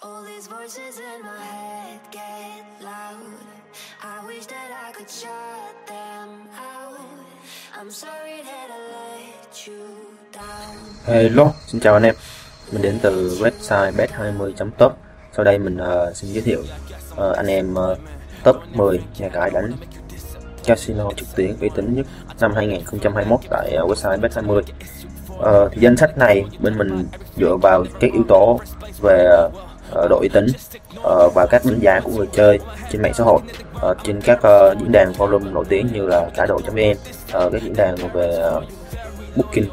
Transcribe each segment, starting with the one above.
All these voices in my head get loud. I wish that I could shut them out. I'm sorry that I let you down. Hello, xin chào anh em. Mình đến từ website bet20.top. Sau đây mình uh, xin giới thiệu uh, anh em uh, top 10 nhà cái đánh casino trực tuyến uy tín nhất năm 2021 tại uh, website bet20. Uh, thì danh sách này bên mình dựa vào các yếu tố về uh, Ờ, độ uy tín ờ, và các đánh giá của người chơi trên mạng xã hội. Ờ, trên các diễn đàn forum nổi tiếng như là cá độ.vn các diễn đàn về booking.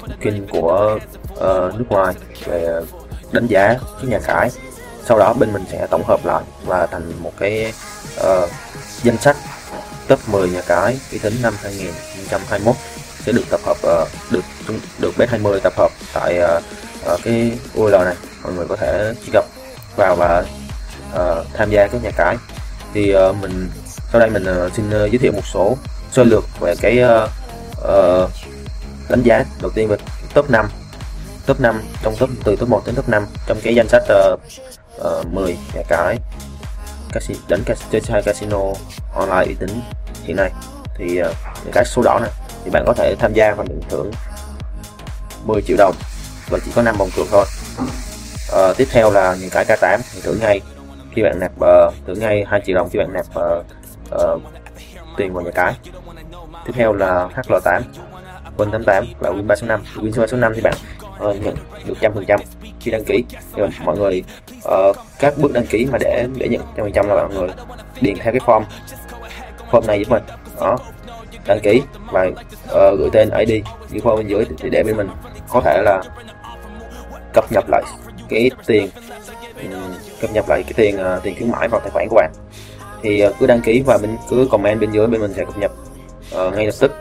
Booking của nước ngoài về đánh giá cái nhà cái sau đó bên mình sẽ tổng hợp lại và thành một cái uh, danh sách top 10 nhà cái uy tín năm 2021 sẽ được tập hợp uh, được được bet 20 tập hợp tại uh, uh, cái URL này mọi người có thể truy cập vào và uh, tham gia cái nhà cái. Thì uh, mình sau đây mình uh, xin uh, giới thiệu một số sơ lược về cái uh, uh, đánh giá đầu tiên về top 5 top 5 trong top từ top 1 đến top 5 trong cái danh sách uh, uh, 10 nhà cái casino đánh chơi casino online uy tín hiện nay. Thì uh, cái số đỏ này thì bạn có thể tham gia và nhận thưởng 10 triệu đồng và chỉ có 5 vòng cược thôi uh, tiếp theo là những cái K8 thì thử ngay khi bạn nạp uh, thử ngay 2 triệu đồng khi bạn nạp uh, uh, tiền vào nhà cái. Tiếp theo là HL8 Win 88 và Win 365 Win 365 thì bạn uh, nhận được trăm phần trăm khi đăng ký. Thì mọi người uh, các bước đăng ký mà để để nhận trăm phần trăm là mọi người điền theo cái form form này giúp mình. Đó đăng ký và uh, gửi tên ID như form bên dưới thì để bên mình. Có thể là cập nhật lại cái tiền ừ, cập nhật lại cái tiền uh, tiền khuyến mãi vào tài khoản của bạn. Thì uh, cứ đăng ký và mình cứ comment bên dưới bên mình sẽ cập nhật uh, ngay lập tức.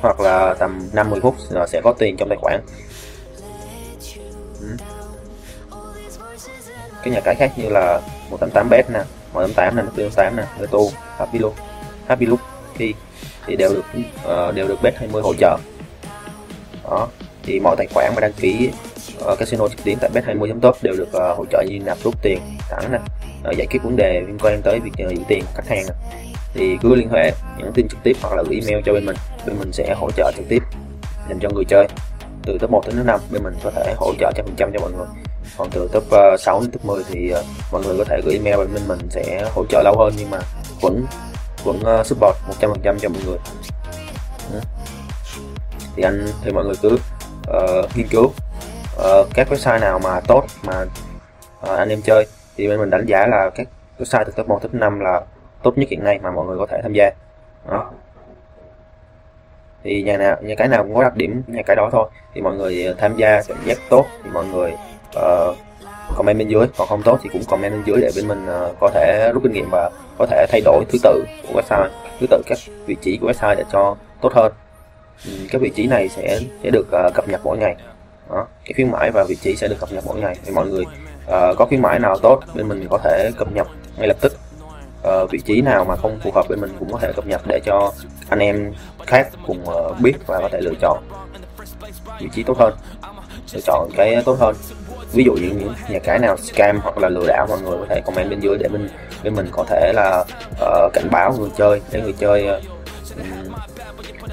Hoặc là tầm 50 phút là sẽ có tiền trong tài khoản. Ừ. Cái nhà cái khác như là 188 bet nè 188 nè 188 nè Leto Happy Look Happy Look thì thì đều được uh, đều được bet 20 hỗ trợ. Đó thì mọi tài khoản mà đăng ký ở casino trực tuyến tại bet 20 top đều được uh, hỗ trợ như nạp rút tiền thẳng nè uh, giải quyết vấn đề liên quan tới việc giữ tiền khách hàng nè. Thì cứ liên hệ nhắn tin trực tiếp hoặc là gửi email cho bên mình bên mình sẽ hỗ trợ trực tiếp dành cho người chơi. Từ top 1 đến top 5 bên mình có thể hỗ trợ trăm phần trăm cho mọi người. Còn từ top 6 đến top 10 thì mọi người có thể gửi email bên mình sẽ hỗ trợ lâu hơn nhưng mà vẫn vẫn support 100 phần trăm cho mọi người. Thì anh thì mọi người cứ uh, nghiên cứu. Uh, các website nào mà tốt mà uh, anh em chơi thì bên mình đánh giá là các website từ top 1 top 5 là tốt nhất hiện nay mà mọi người có thể tham gia. Đó. Thì nhà nào nhà cái nào cũng có đặc điểm nhà cái đó thôi thì mọi người tham gia cảm giác tốt. Thì mọi người uh, comment bên dưới còn không tốt thì cũng comment bên dưới để bên mình uh, có thể rút kinh nghiệm và có thể thay đổi thứ tự của website thứ tự các vị trí của website để cho tốt hơn. Ừ, cái các vị trí này sẽ sẽ được uh, cập nhật mỗi ngày. Đó cái khuyến mãi và vị trí sẽ được cập nhật mỗi ngày thì mọi người uh, có khuyến mãi nào tốt bên mình có thể cập nhật ngay lập tức. Uh, vị trí nào mà không phù hợp với mình cũng có thể cập nhật để cho anh em khác cùng uh, biết và có thể lựa chọn vị trí tốt hơn lựa chọn cái tốt hơn. Ví dụ như những nhà cái nào scam hoặc là lừa đảo mọi người có thể comment bên dưới để mình bên mình có thể là uh, cảnh báo người chơi để người chơi uh,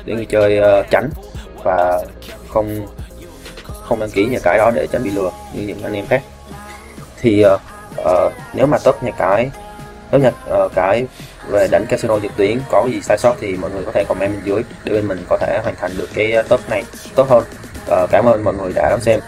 để người chơi ờ, uh, tránh và không không đăng ký nhà cái đó để tránh bị lừa như những anh em khác. Thì uh, uh, nếu mà top nhà cái nếu nhà uh, cái về đánh casino trực tuyến có gì sai sót thì mọi người có thể comment bên dưới để bên mình có thể hoàn thành được cái top này tốt hơn. Uh, cảm ơn mọi người đã đón xem.